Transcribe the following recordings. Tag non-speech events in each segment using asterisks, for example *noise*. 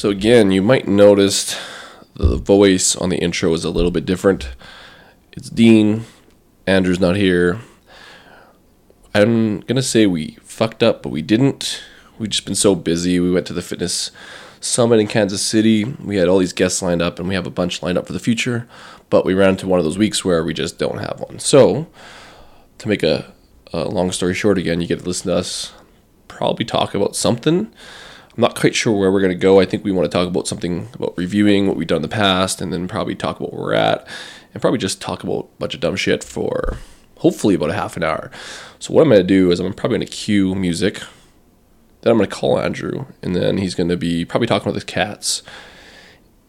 So again, you might notice the voice on the intro is a little bit different. It's Dean. Andrew's not here. I'm gonna say we fucked up, but we didn't. We've just been so busy. We went to the fitness summit in Kansas City. We had all these guests lined up, and we have a bunch lined up for the future. But we ran into one of those weeks where we just don't have one. So, to make a, a long story short, again, you get to listen to us probably talk about something. I'm not quite sure where we're going to go. I think we want to talk about something about reviewing what we've done in the past, and then probably talk about where we're at, and probably just talk about a bunch of dumb shit for hopefully about a half an hour. So what I'm going to do is I'm probably going to cue music. Then I'm going to call Andrew, and then he's going to be probably talking with his cats,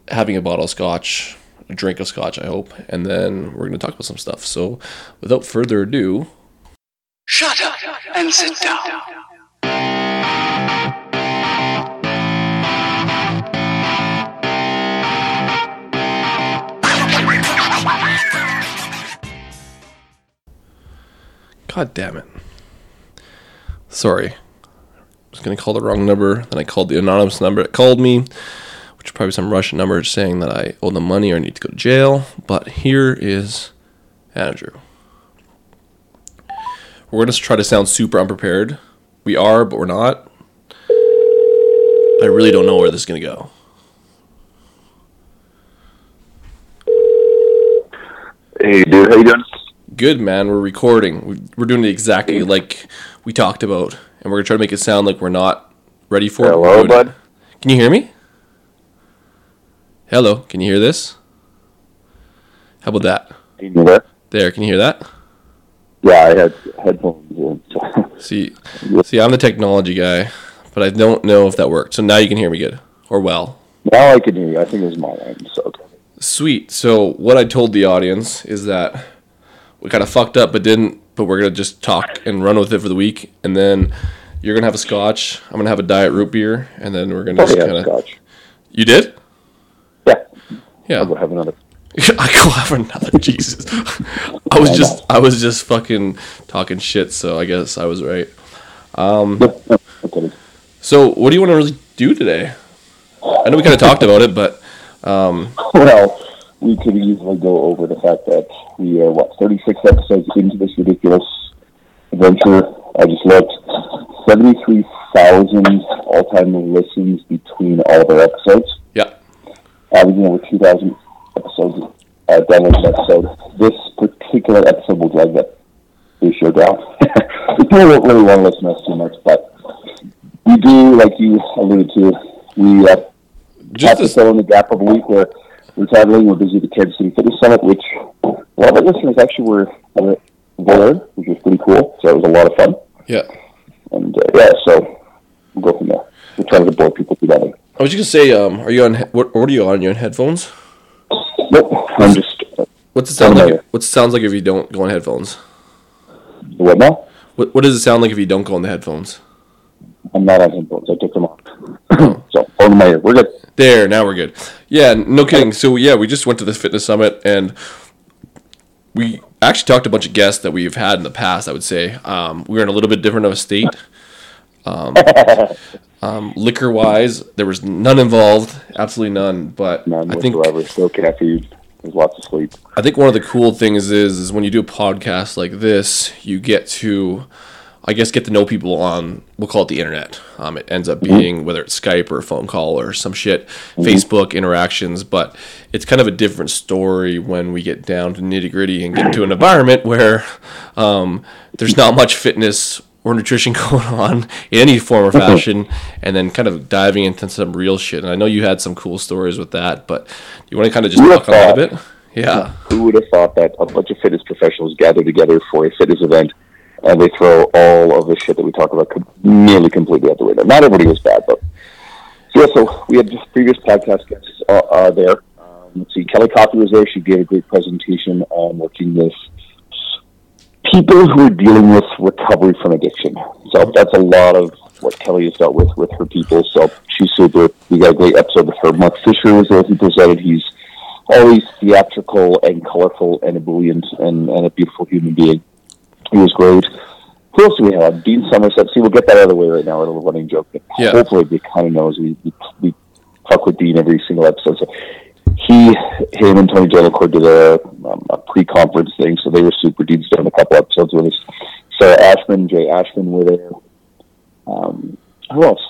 having a bottle of scotch, a drink of scotch, I hope, and then we're going to talk about some stuff. So without further ado, Shut up and sit down. God damn it. Sorry. I was going to call the wrong number. Then I called the anonymous number that called me, which is probably some Russian number saying that I owe them money or I need to go to jail. But here is Andrew. We're going to try to sound super unprepared. We are, but we're not. I really don't know where this is going to go. Hey, dude, how you doing? Good, man. We're recording. We- We're doing it exactly like we talked about, and we're gonna try to make it sound like we're not ready for it. Hello, it. bud. Can you hear me? Hello. Can you hear this? How about that? Can you there? There. Can you hear that? Yeah, I had headphones in. So. *laughs* See, see, I'm the technology guy, but I don't know if that worked. So now you can hear me good or well. now I can hear you. I think it was my line. So okay. Sweet. So what I told the audience is that we kind of fucked up, but didn't. But we're gonna just talk and run with it for the week, and then you're gonna have a scotch. I'm gonna have a diet root beer, and then we're gonna Oh just yeah, kind of. Scotch. You did? Yeah, Yeah. I'll go have another. *laughs* I go have another. *laughs* Jesus. I was just I was just fucking talking shit. So I guess I was right. Okay. So what do you want to really do today? I know we kind of talked about it, but um, Well, we could easily go over the fact that we are what 36 episodes into this ridiculous adventure. I just looked 73,000 all-time listens between all of our episodes. yeah. averaging over 2,000 episodes, uh, downloads an episode. This particular episode will drag that ratio down. *laughs* People don't really want to listen to us too much, but we do, like you alluded to, we uh, have to fill in the gap of a week where we're traveling, we're busy at the Kansas City Fitness Summit, which a lot of our listeners actually were uh, there, which was pretty cool. So it was a lot of fun. yeah. And uh, yeah, so we'll go from there. We're trying to bore people together. I was just gonna say, um, are you on? What, what are you on? You on headphones? Nope, I'm just, uh, What's it sound like? What's it sounds like if you don't go on headphones? what now? What What does it sound like if you don't go on the headphones? I'm not on headphones. I took them off. So, my ear. We're good. There, now we're good. Yeah, no kidding. So yeah, we just went to this fitness summit and we actually talked to a bunch of guests that we've had in the past. I would say um, we were in a little bit different of a state. Um, *laughs* um, liquor wise, there was none involved, absolutely none. But None I think whatsoever. Still can't. There's lots of sleep. I think one of the cool things is is when you do a podcast like this, you get to, I guess, get to know people on we'll call it the internet. Um, it ends up being whether it's Skype or a phone call or some shit, Facebook interactions. But it's kind of a different story when we get down to nitty gritty and get into an environment where um, there's not much fitness or nutrition *laughs* going on in any form or fashion, and then kind of diving into some real shit. And I know you had some cool stories with that, but you want to kind of just talk a little bit? Yeah. Who would have thought that a bunch of fitness professionals gather together for a fitness event and they throw all of the shit that we talk about nearly completely out the window? Not everybody was bad, but so, yeah, so we had just previous podcast guests uh, uh, there. Um, let's see, Kelly Coffey was there. She gave a great presentation on working with people who are dealing with recovery from addiction. So that's a lot of what Kelly has dealt with with her people. So she's super. We got a great episode with her. Mark Fisher was there. He presented. He's always theatrical and colorful and ebullient and, and a beautiful human being. He was great. Who else do we have? Dean Somerset. See, we'll get that out of the way right now. A little running joke. Yeah. Hopefully, they kind of knows we, we, we talk talk with Dean every single episode. So he, him, and Tony Gentilcore did a, um, a pre-conference thing, so they were super. Dean's done a couple episodes with us. Sarah Ashman, Jay Ashman were there. Um, who else?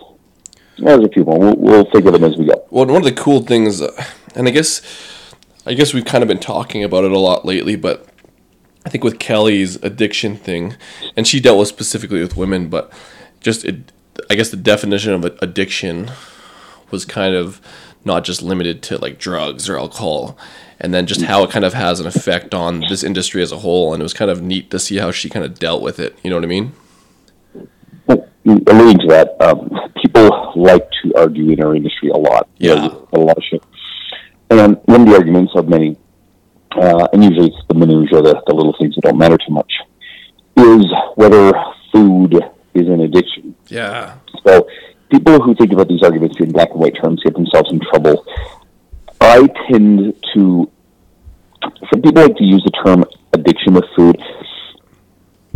There's a few more. We'll, we'll think of them as we go. Well, one of the cool things, uh, and I guess, I guess we've kind of been talking about it a lot lately, but I think with Kelly's addiction thing, and she dealt with specifically with women, but just it, I guess the definition of addiction was kind of not just limited to like drugs or alcohol, and then just how it kind of has an effect on this industry as a whole. And it was kind of neat to see how she kind of dealt with it. You know what I mean? alluding to that, um, people like to argue in our industry a lot. Yeah. a lot of shit. And one of the arguments of many, uh, and usually it's the minutia, the, the little things that don't matter too much, is whether food is an addiction. Yeah. So people who think about these arguments in black and white terms get themselves in trouble. I tend to, some people like to use the term addiction with food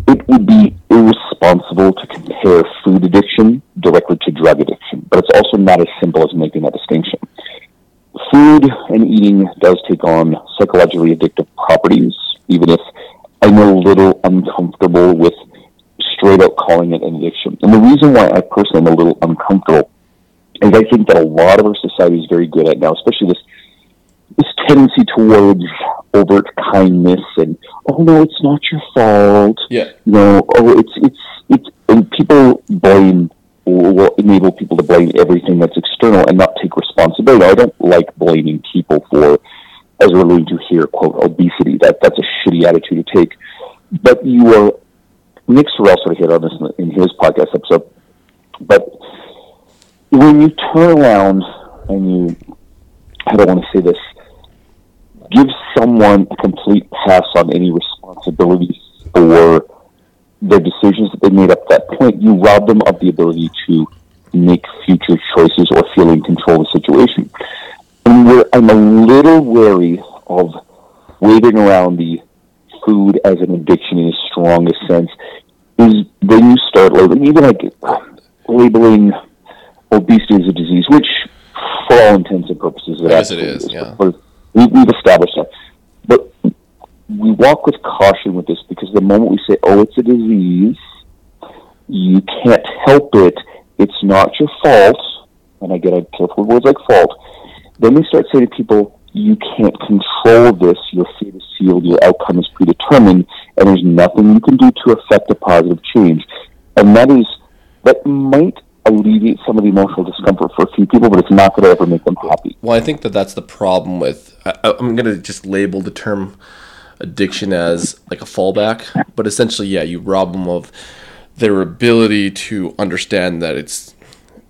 it would be irresponsible to compare food addiction directly to drug addiction, but it's also not as simple as making that distinction. Food and eating does take on psychologically addictive properties, even if I'm a little uncomfortable with straight out calling it an addiction. And the reason why I personally am a little uncomfortable is I think that a lot of our society is very good at now, especially this this tendency towards overt kindness and oh no, it's not your fault. Yeah. You know, oh it's it's it's and people blame will enable people to blame everything that's external and not take responsibility. I don't like blaming people for, as we're alluding to here, quote obesity. That that's a shitty attitude to take. But you are Nick Sorrell sort of hit on this in his podcast episode. But when you turn around and you, I don't want to say this, give someone a complete pass on any responsibility for their decisions that they made up that point, you rob them of the ability to make future choices or feel in control of the situation. And where I'm a little wary of waiting around the food as an addiction in its strongest sense is when you start labeling, even like labeling obesity as a disease, which for all intents and purposes, it yes, it is. Yeah. We, we've established that. But we walk with caution with this because the moment we say, oh, it's a disease, you can't help it, it's not your fault, and I get a careful words like fault, then we start saying to people, you can't control this, your fate is sealed, your outcome is predetermined, and there's nothing you can do to affect a positive change. And that is, that might alleviate some of the emotional discomfort for a few people, but it's not going to ever make them happy. Well, I think that that's the problem with. I, I'm going to just label the term addiction as like a fallback, but essentially, yeah, you rob them of their ability to understand that it's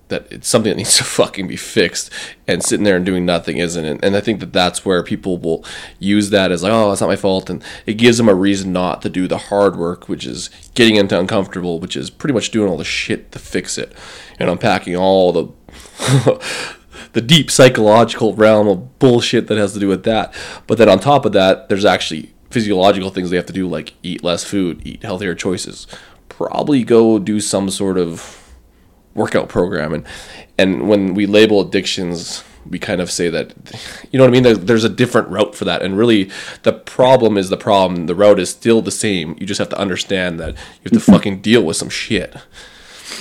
that it's something that needs to *laughs* fucking be fixed and sitting there and doing nothing isn't it. And i think that that's where people will use that as like oh it's not my fault. And it gives them a reason not to do the hard work which is getting into uncomfortable which is pretty much doing all the shit to fix it and unpacking all the *laughs* the deep psychological realm of bullshit that has to do with that. But then on top of that there's actually physiological things they have to do like eat less food eat healthier choices probably go do some sort of workout program. And and when we label addictions we kind of say that you know what I mean? There's a different route for that. And really the problem is the problem. The route is still the same. You just have to understand that you have to fucking deal with some shit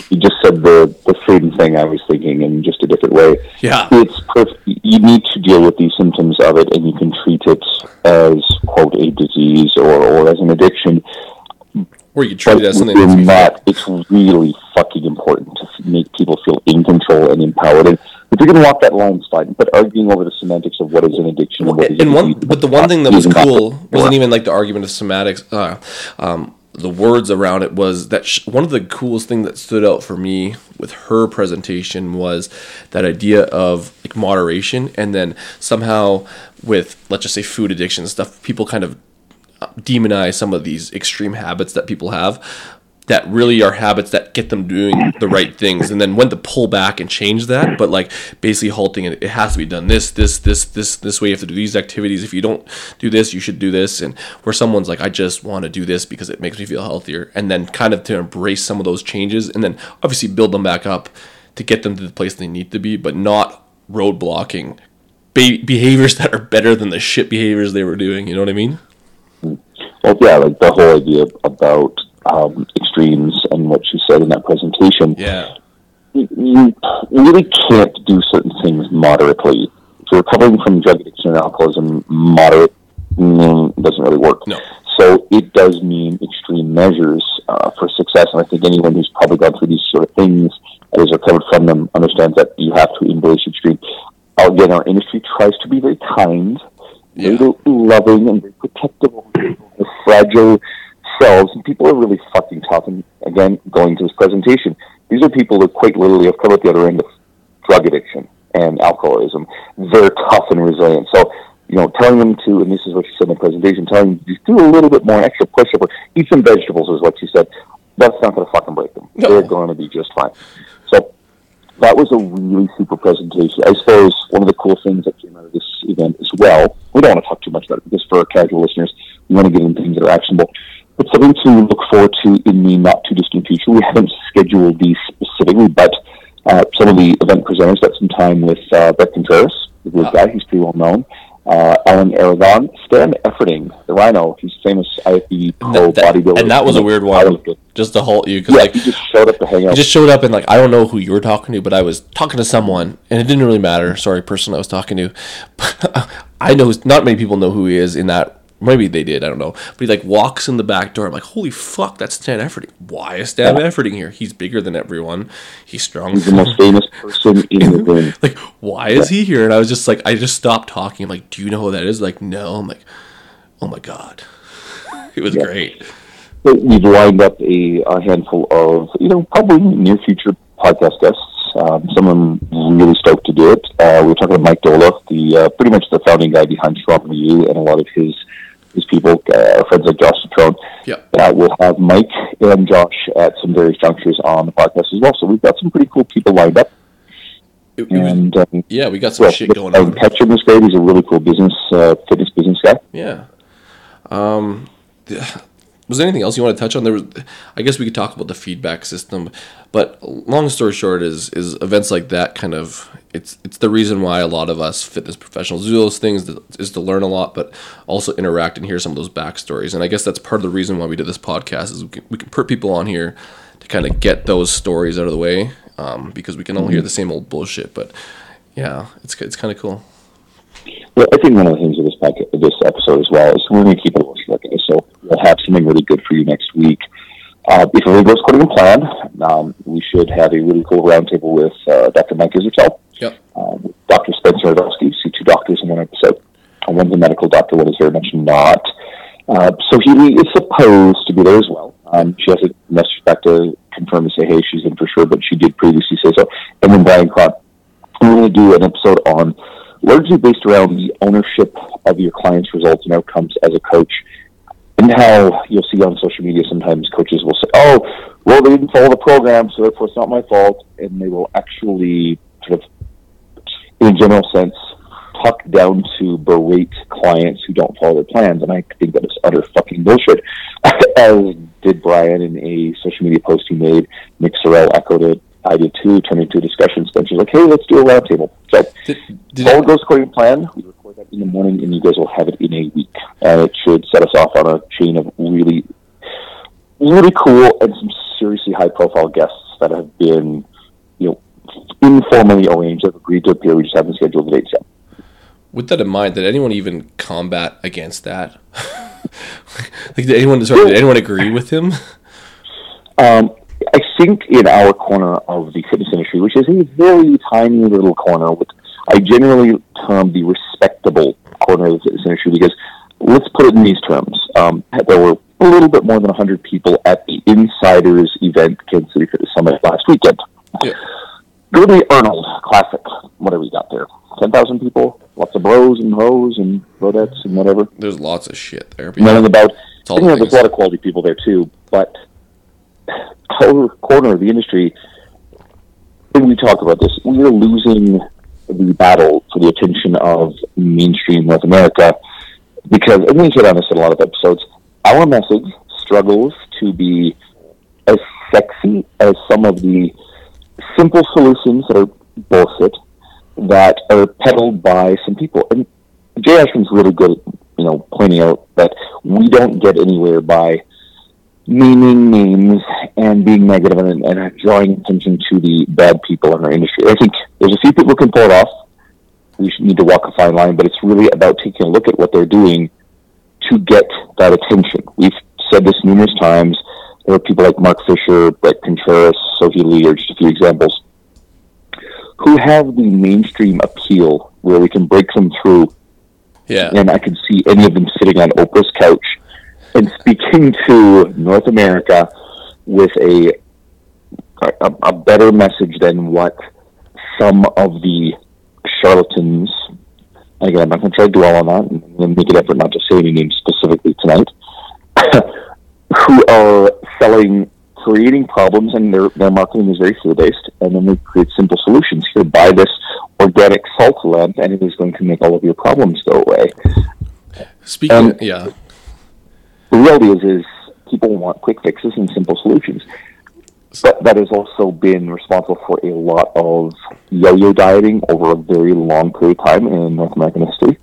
you just said the the same thing I was thinking in just a different way yeah it's perfect you need to deal with these symptoms of it and you can treat it as quote a disease or, or as an addiction or you treat it as something that's not, it's really fucking important to make people feel in control and empowered. And if you're going to walk that line, it's fine. But arguing over the semantics of what is an addiction and what is and one, but the one thing that was cool wasn't even like the argument of semantics. Uh, um, the words around it was that sh- one of the coolest thing that stood out for me with her presentation was that idea of like moderation and then somehow with let's just say food addiction stuff people kind of uh, demonize some of these extreme habits that people have that really are habits that get them doing the right things and then when to pull back and change that but like basically halting it it has to be done this this this this this way you have to do these activities if you don't do this you should do this and where someone's like i just want to do this because it makes me feel healthier and then kind of to embrace some of those changes and then obviously build them back up to get them to the place they need to be but not roadblocking be- behaviors that are better than the shit behaviors they were doing. You know what I mean? Well, yeah, like the whole idea about um, extremes and what she said in that presentation. Yeah. You, you really can't do certain things moderately. If you're recovering from drug addiction and alcoholism, moderate mm, doesn't really work. No. So it does mean extreme measures uh, for success. And I think anyone who's probably gone through these sort of things and has recovered from them understands that you have to embrace extreme. Again, our industry tries to be very kind, Yeah. very loving, and very protective of fragile selves. And people are really fucking tough. And again, going to this presentation, these are people that quite literally have come out the other end of drug addiction and alcoholism. They're tough and resilient. So, you know, telling them to, and this is what she said in the presentation, telling them to do a little bit more, extra push up, or eat some vegetables is what she said. That's not going to fucking break them. No. They're going to be just fine. So that was a really super presentation. I suppose one of the cool things that came out of this event as well, we don't want to talk too much about it because for our casual listeners, we want to give them things that are actionable. But something to look forward to in the not too distant future. We haven't scheduled these specifically, but uh, some of the event presenters got some time with uh, Bret Contreras, the good guy. He's pretty well known. Uh, Alan Aragon, Stan Efferding, the Rhino. He's famous IFBB pro bodybuilder. and that was a weird one. Just to halt you, because Yeah, like he just showed up to hang out. I just showed up and like I don't know who you were talking to, but I was talking to someone, and it didn't really matter. Sorry, person I was talking to. *laughs* I know not many people know who he is in that. Maybe they did, I don't know. But he like walks in the back door. I'm like, holy fuck, that's Stan Efferding. Why is Stan Efferding here? He's bigger than everyone. He's strong. He's the most *laughs* famous person in the *laughs* room. like, why is he here? And I was just like, I just stopped talking. I'm like, do you know who that is? Like, no. I'm like, oh my god, *laughs* it was great. But We've lined up a, a handful of, you know, probably near future podcast guests. Um, some of them really stoked to do it. Uh, we were talking to Mike Doehla, the uh, pretty much the founding guy behind Strong U, and a lot of his his people, uh, our friends like Josh Citrone. Yep. Uh, we'll have Mike and Josh at some various junctures on the podcast as well. So we've got some pretty cool people lined up. It- it was- And um, yeah, we got some well, shit going on. Ketchum is great. He's a really cool business, uh, fitness business guy. Yeah. Um, was there anything else you want to touch on? There was, I guess we could talk about the feedback system, but long story short is is events like that kind of it's it's the reason why a lot of us fitness professionals do those things is to learn a lot, but also interact and hear some of those backstories. And I guess that's part of the reason why we did this podcast is we can, we can put people on here to kind of get those stories out of the way, um, because we can all hear the same old bullshit. But yeah, it's it's kind of cool. Well, I think one of the things of this podcast, this episode as well is we're going to keep it short. So we'll have something really good for you next week. Uh, if everything goes according to plan, um, we should have a really cool roundtable with uh, Dr. Mike Israetel, Yep. um, Dr. Spencer Nadolsky. See two doctors in one episode. One's a medical doctor, one is very much not. Uh, so he is supposed to be there as well. Um, she has a message back to confirm to say, hey, she's in for sure, but she did previously say so. And then Brian Crott. We're going to do an episode on largely based around the ownership of your clients' results and outcomes as a coach. And how you'll see on social media sometimes coaches will say, oh, well, they didn't follow the program, so therefore it's not my fault. And they will actually sort of, in a general sense, talk down to berate clients who don't follow their plans. And I think that is utter fucking bullshit. *laughs* As did Brian in a social media post he made. Nick Sorrell echoed it. I did too, turned into a discussion. she's like, hey, let's do a roundtable. So Did, did all goes according to plan. That in the morning, and you guys will have it in a week. And it should set us off on a chain of really, really cool and some seriously high-profile guests that have been, you know, informally arranged. Have agreed to appear. We just haven't scheduled the dates yet. with that in mind, did anyone even combat against that? *laughs* like, did anyone sorry, did anyone agree with him? Um, I think in our corner of the fitness industry, which is a very tiny little corner, with I generally term the respectable corner of the fitness industry because let's put it in these terms. Um, there were a little bit more than 100 people at the Insiders event, Kansas City Fitness Summit last weekend. Yeah. Go to the Arnold Classic, whatever we got there. 10,000 people, lots of bros and hoes and rodettes and whatever There's lots of shit there. Yeah, about. You know, there's a lot of quality people there too, but our corner of the industry, when we talk about this, we are losing the battle for the attention of mainstream North America because, and we hit on this in a lot of episodes, our message struggles to be as sexy as some of the simple solutions that are bullshit that are peddled by some people. And Jay Ashman's really good at, you know, pointing out that we don't get anywhere by naming names and being negative and, and drawing attention to the bad people in our industry. I think there's a few people who can pull it off. We should need to walk a fine line, but it's really about taking a look at what they're doing to get that attention. We've said this numerous times. There are people like Mark Fisher, Bret Contreras, Sohee Lee, are just a few examples, who have the mainstream appeal where we can break them through. Yeah. And I can see any of them sitting on Oprah's couch and speaking to North America with a, a, a better message than what some of the charlatans again, I'm not going to try to dwell on that. I'm going to make an effort not to say any names specifically tonight. *coughs* who are selling, creating problems, and their their marketing is very fear based, and then they create simple solutions. Here, buy this organic salt lamp, and it is going to make all of your problems go away. Speaking, Um, yeah, The reality is, is people want quick fixes and simple solutions. But that has also been responsible for a lot of yo-yo dieting over a very long period of time in North American history.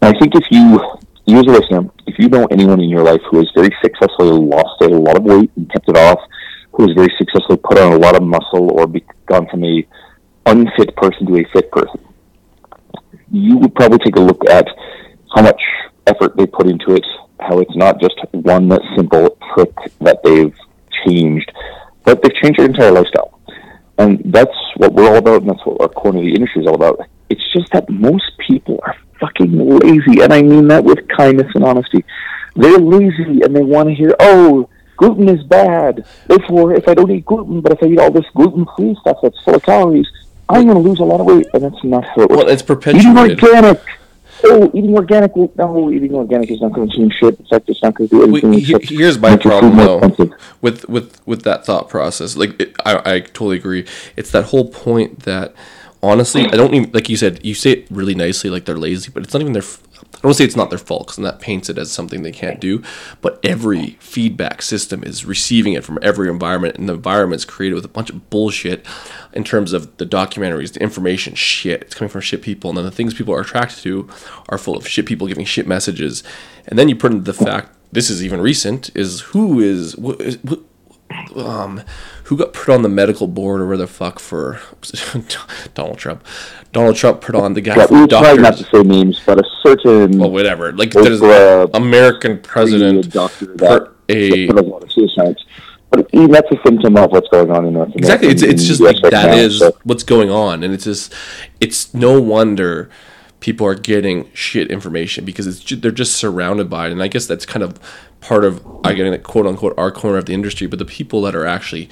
And I think if you, you as a listener, if you know anyone in your life who has very successfully lost a lot of weight and kept it off, who has very successfully put on a lot of muscle or gone from a unfit person to a fit person, you would probably take a look at how much effort they put into it, how it's not just one simple trick that they've changed, but they've changed their entire lifestyle. And that's what we're all about, and that's what our corner of the industry is all about. It's just that most people are fucking lazy, and I mean that with kindness and honesty. They're lazy, and they want to hear, oh, gluten is bad. Therefore, if I don't eat gluten, but if I eat all this gluten-free stuff that's full of calories, I'm going to lose a lot of weight, and that's not how it works. well, it's Eating perpetuated. organic. Oh, eating organic. No, eating organic is not going to change shit. In fact, it's not going to do anything. he- here's my problem though with with with that thought process. Like it, I I totally agree. It's that whole point that honestly I don't even like you said you say it really nicely like they're lazy, but it's not even their. I don't say it's not their fault because that paints it as something they can't do. But every feedback system is receiving it from every environment, and the environment's created with a bunch of bullshit in terms of the documentaries, the information shit. It's coming from shit people, and then the things people are attracted to are full of shit people giving shit messages. And then you put into the fact this is even recent is who is wh- is- wh- um who got put on the medical board or where the fuck for *laughs* Donald Trump. Donald Trump put on the guy Yeah, from we try not to doctors. say names, but a certain Well, whatever. Like there's Oprah, American president doctor put that a put a lot of suicides. But that's a symptom of what's going on in North America. Exactly. It's, it's just US like right that now, is so- what's going on, and it's just it's no wonder people are getting shit information because it's they're just surrounded by it, and I guess that's kind of part of I get getting quote unquote our corner of the industry, but the people that are actually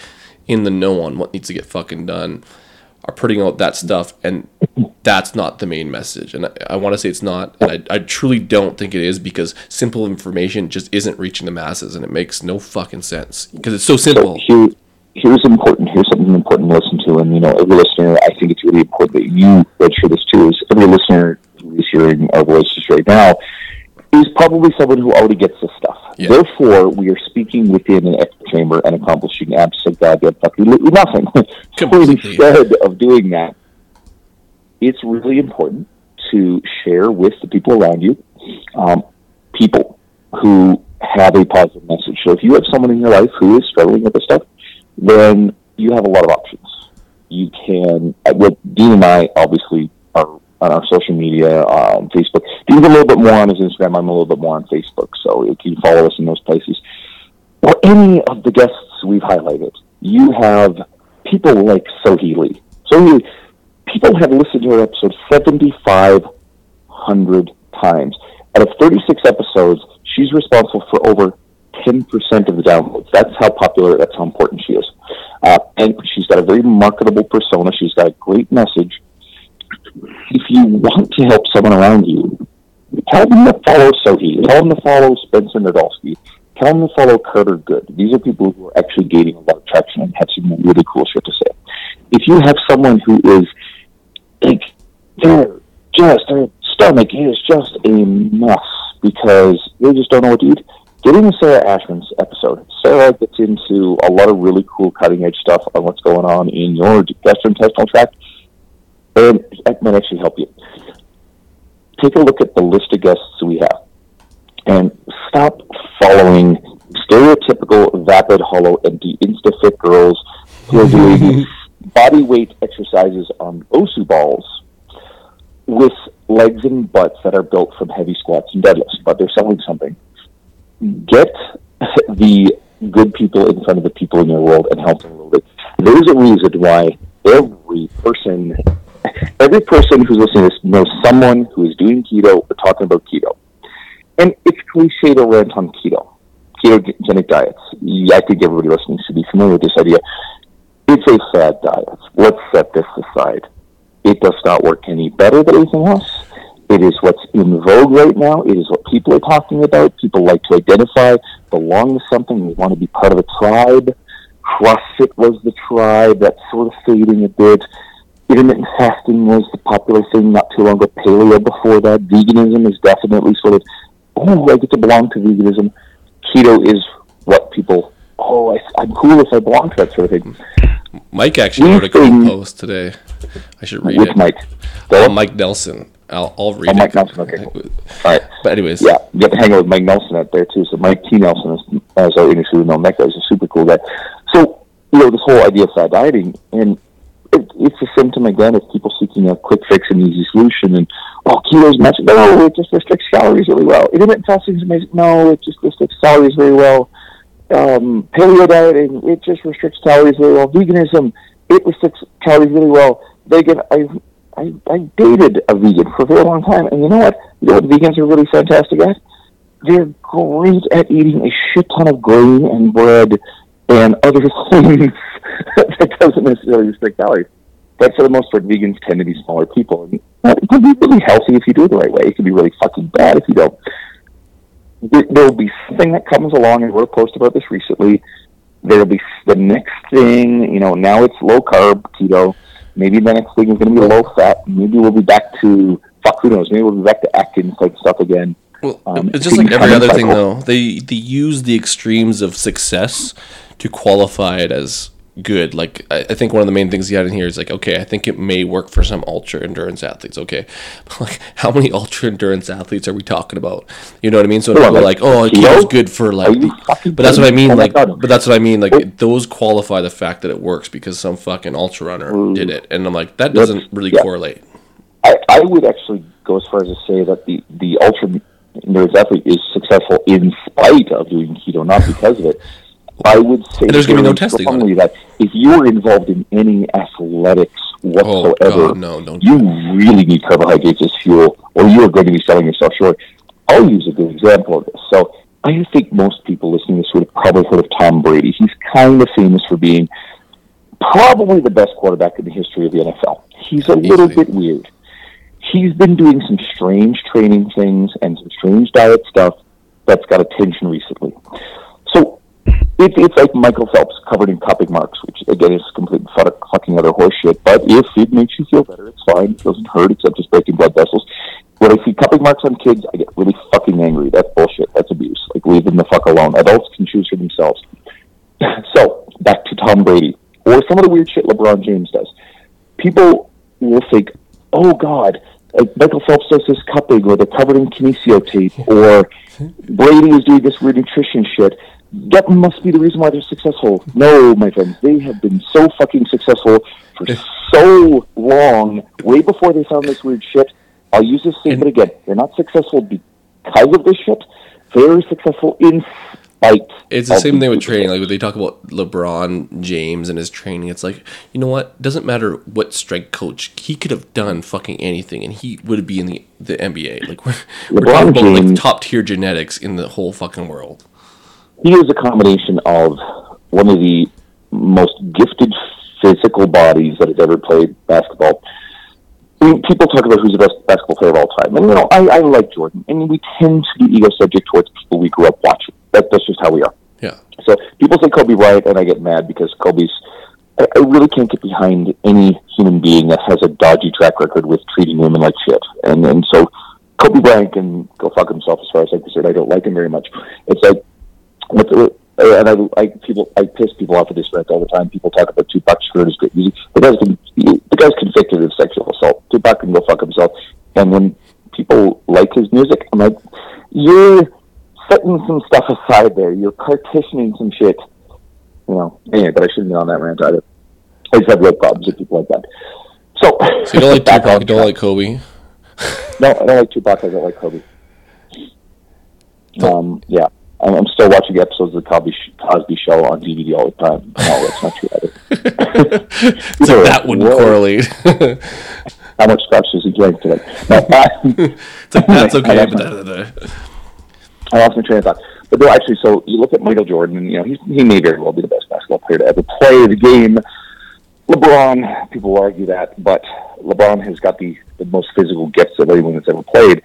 in the know on what needs to get fucking done are putting out that stuff, and that's not the main message. And I, I want to say it's not, and I, I truly don't think it is because simple information just isn't reaching the masses, and it makes no fucking sense because it's so So simple. here, here's important. Here's something important to listen to, and you know, every listener. I think it's really important that you register this too. Is every listener who is hearing our voices right now is probably someone who already gets this stuff. Yeah. Therefore, we are speaking within an echo chamber and accomplishing absolutely goddamn fucking nothing. *laughs* so instead of doing that, it's really important to share with the people around you, um, people who have a positive message. So if you have someone in your life who is struggling with this stuff, then you have a lot of options. You can, uh, with Dean and I, obviously, on our social media, um, Facebook. Dean's a little bit more on his Instagram. I'm a little bit more on Facebook. So you can follow us in those places. Or any of the guests we've highlighted. You have people like. Sohee Lee, people have listened to her episode 7,500 times. Out of 36 episodes, she's responsible for over 10% of the downloads. That's how popular, that's how important she is. Uh, and she's got a very marketable persona. She's got a great message. If you want to help someone around you, tell them to follow Sohee. Tell them to follow Spencer Nadolsky. Tell them to follow Carter Good. These are people who are actually gaining a lot of traction and have some really cool shit to say. If you have someone who is like they're just their stomach is just a mess because they just don't know what to eat. Get into Sarah Ashman's episode. Sarah gets into a lot of really cool cutting edge stuff on what's going on in your gastrointestinal tract. And that might actually help you. Take a look at the list of guests we have, and stop following stereotypical vapid, hollow, empty, insta-fit girls who are doing *laughs* body weight exercises on BOSU balls with legs and butts that are built from heavy squats and deadlifts, but they're selling something. Get *laughs* the good people in front of the people in your world and help them a little bit. There's a reason why every person, every person who's listening to this knows someone who is doing keto or talking about keto. And it's cliche to rant on keto, ketogenic diets. I think everybody listening should be familiar with this idea. It's a fad diet. Let's set this aside. It does not work any better than anything else. It is what's in vogue right now. It is what people are talking about. People like to identify, belong to something. They want to be part of a tribe. CrossFit was the tribe. That's sort of fading a bit. Intermittent fasting was the popular thing not too long ago. Paleo before that. Veganism is definitely sort of, oh, I get to belong to veganism. Keto is what people, oh, I, I'm cool if I belong to that sort of thing. Mike actually These wrote a cool post today. I should read Which it. Mike? Uh, Mike Nelson. I'll, I'll read Oh, it. Mike Nelson, okay, cool. *laughs* All right. But anyways, Yeah, you get to hang out with Mike Nelson out there too. So Mike T. Nelson, is, as our industry would know, Mike is a super cool guy. So you know this whole idea of fat dieting, and it, it's a symptom again of people seeking a quick fix and easy solution. And oh, keto's magic. No, it just restricts calories really well. Intermittent fasting is amazing. No, it just restricts calories very well. Um, paleo dieting, it just restricts calories very well. Veganism, it restricts calories really well. Vegan, I I, I dated a vegan for a very long time, and you know what? You know what vegans are really fantastic at? They're great at eating a shit ton of grain and bread and other *laughs* things *laughs* that doesn't necessarily restrict calories. But for the most part, vegans tend to be smaller people, and it can be really healthy if you do it the right way. It can be really fucking bad if you don't. There will be something that comes along, and we're post about this recently. There'll be the next thing, you know. Now it's low carb keto. Maybe the next thing is going to be low fat. Maybe we'll be back to fuck. Who knows? Maybe we'll be back to Atkins type stuff again. Well, Um, it's just like every a other thing, though. They they use the extremes of success to qualify it as good. Like I, I think one of the main things he had in here is like, okay, I think it may work for some ultra endurance athletes. Okay, but *laughs* like how many ultra endurance athletes are we talking about? You know what I mean? So people like, oh, keto? keto's good for like, fucking but that's what I mean. Like, but that's what I mean. Like those qualify the fact that it works because some fucking ultra runner Mm. did it, and I'm like, that doesn't really yeah. correlate. I, I would actually go as far as to say that the the ultra endurance athlete is successful in spite of doing keto, not because of it. *laughs* I would say And there's gonna be no testing strongly that if you're involved in any athletics whatsoever, Oh, God, no, don't you really need carbohydrates as fuel, or you are going to be selling yourself short. I'll use a good example of this. So I think most people listening to this would have probably heard of Tom Brady. He's kind of famous for being probably the best quarterback in the history of the NFL. He's a little bit weird. He's been doing some strange training things and some strange diet stuff that's got attention recently. It, it's like Michael Phelps covered in cupping marks, which again is complete fucking other horseshit. But if it makes you feel better, it's fine. It doesn't hurt except just breaking blood vessels. When I see cupping marks on kids, I get really fucking angry. That's bullshit. That's abuse. Like leave them the fuck alone. Adults can choose for themselves. *laughs* so back to Tom Brady or some of the weird shit LeBron James does. People will think, "Oh God, like Michael Phelps does this cupping, or they're covered in kinesio tape, or *laughs* Brady is doing this weird nutrition shit." That must be the reason why they're successful. No, my friends, they have been so fucking successful for so long, way before they found this weird shit. I'll use this statement again. They're not successful because of this shit. They're successful in spite. It's the same thing with training. Like when they talk about LeBron James and his training, it's like you know what? Doesn't matter what strength coach he could have done fucking anything, and he would be in the the NBA. Like we're, we're talking about like top tier genetics in the whole fucking world. He is a combination of one of the most gifted physical bodies that has ever played basketball. I mean, people talk about who's the best basketball player of all time, and you know, I, I like Jordan, and we tend to be ego subject towards people we grew up watching. That, that's just how we are. Yeah, So people say Kobe Bryant, and I get mad because Kobe's. I, I really can't get behind any human being that has a dodgy track record with treating women like shit, and and so Kobe Bryant can go fuck himself as far as I'm concerned. I don't like him very much. It's like, the- uh, and I, I people I piss people off with this rant all the time. People talk about Tupac Shakur is great music. The guy's con- the guy's convicted of sexual assault. Tupac can go fuck himself. And when people like his music, I'm like, you're setting some stuff aside there. You're partitioning some shit. You know. Anyway, but I shouldn't be on that rant either. I just have real problems with people like that. So, So you don't like *laughs* Tupac, you don't like Kobe. No, I don't like Tupac. I don't like Kobe. Um, yeah, I'm, I'm still watching episodes of the Cosby, Sh- Cosby Show on DVD all the time. No, that's not true either. *laughs* So that *laughs* wouldn't correlate. *laughs* How much scotch does he drink today? No, I, It's like, that's okay, I but. I lost my train of thought. But no, actually, so you look at Michael Jordan, and you know he's, he may very well be the best basketball player to ever play the game. LeBron, people will argue that, but LeBron has got the, the most physical gifts of anyone that's ever played.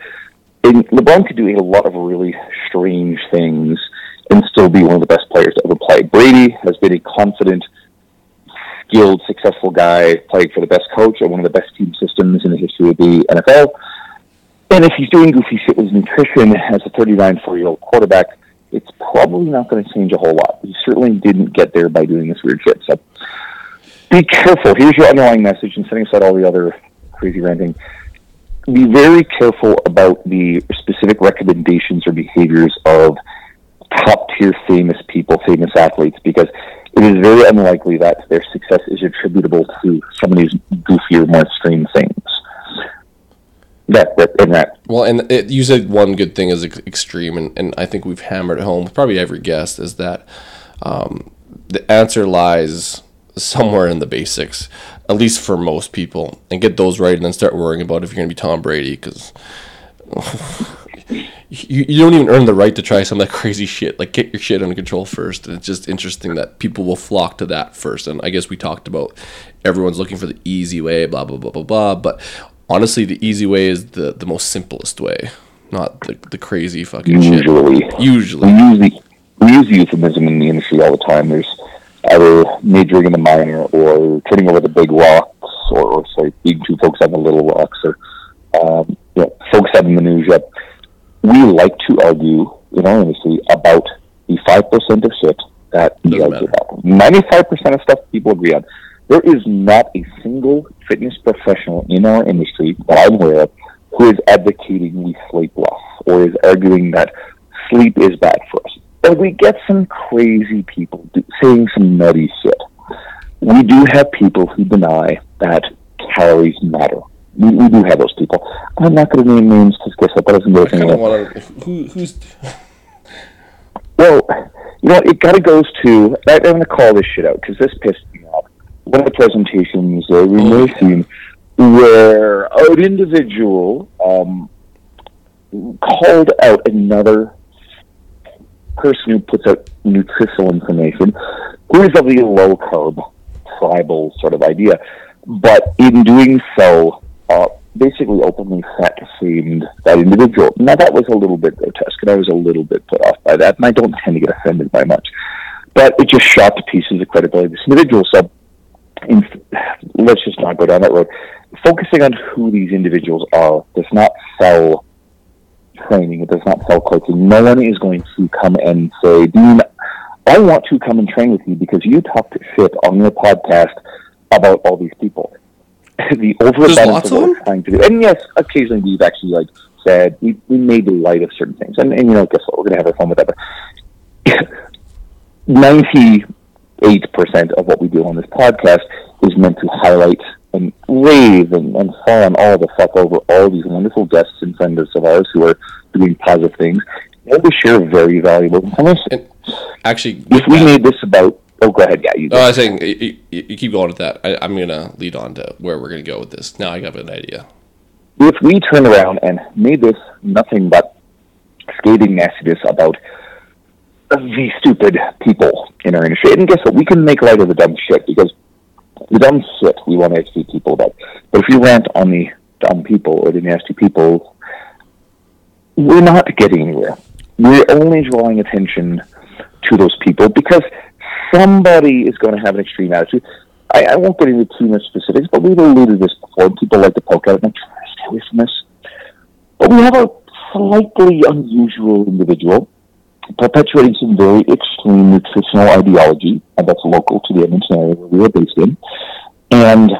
And LeBron could do a lot of really strange things and still be one of the best players to ever play. Brady has been a confident, skilled, successful guy playing for the best coach and one of the best team systems in the history of the NFL. And if he's doing goofy shit with nutrition as a 39, 40 year old quarterback, it's probably not going to change a whole lot. He certainly didn't get there by doing this weird shit. So be careful. Here's your underlying message, and setting aside all the other crazy ranting. Be very careful about the specific recommendations or behaviors of top tier famous people, famous athletes, because it is very unlikely that their success is attributable to some of these goofier, more extreme things. That, and that Well, and it, you said one good thing is extreme, and, and I think we've hammered home probably every guest is that um, the answer lies somewhere in the basics, at least for most people, and get those right, and then start worrying about if you're going to be Tom Brady because *laughs* you, you don't even earn the right to try some of that crazy shit. Like get your shit under control first, and it's just interesting that people will flock to that first. And I guess we talked about everyone's looking for the easy way, blah blah blah blah blah. But honestly, the easy way is the the most simplest way, not the the crazy fucking shit. usually we Usually, use the we use euphemism in the industry all the time. There's either majoring in the minor or turning over the big rocks, or, or sorry, being too focused on the little rocks, or um, you know, focus on the minutia. We like to argue in our industry about the five percent of shit that we argue about. Ninety-five percent of stuff people agree on. There is not a single fitness professional in our industry that I'm aware of who is advocating we sleep less or is arguing that sleep is bad for us. But we get some crazy people do, saying some nutty shit. We do have people who deny that calories matter. We, we do have those people. I'm not going to name names because guess what? That doesn't go I with kind want to. Who, who's Well, you know, it kind of goes to. I, I'm going to call this shit out because this pissed me off. One of the presentations uh, we may have seen where an individual um, called out another person who puts out nutritional information who is of the low carb tribal sort of idea, but in doing so, uh, basically openly fat shamed that individual. Now that was a little bit grotesque, and I was a little bit put off by that, and I don't tend to get offended by much. But it just shot to pieces the credibility of this individual. So in, let's just not go down that road. Focusing on who these individuals are does not sell training. It does not sell coaching. No one is going to come and say, Dean, I want to come and train with you because you talked shit on your podcast about all these people. *laughs* the overabundance of what we're trying to do. And yes, occasionally we've actually like said we, we made light of certain things. And, and you know, guess what? We're gonna have our fun with that. But *laughs* ninety-eight percent of what we do on this podcast is meant to highlight and rave and, and fawn all the fuck over all these wonderful guests and friends of ours who are doing positive things and to share very valuable information. actually? If we made this about, oh, go ahead, yeah, you. Oh, I was saying you, you, you keep going with that. I, I'm gonna lead on to where we're gonna go with this. Now I got an idea. if we turn around and made this nothing but scathing nastiness about the stupid people in our industry, and guess what? We can make light of the dumb shit because the dumb shit we want to educate people about. But if we rant on the dumb people or the nasty people, we're not getting anywhere. We're only drawing attention to those people because somebody is going to have an extreme attitude. I, I won't get into too much specifics, but we've alluded to this before. People like to poke at it try to stay away from this. But we have a slightly unusual individual perpetuating some very extreme nutritional ideology, and that's local to the Edmonton area where we are based in. And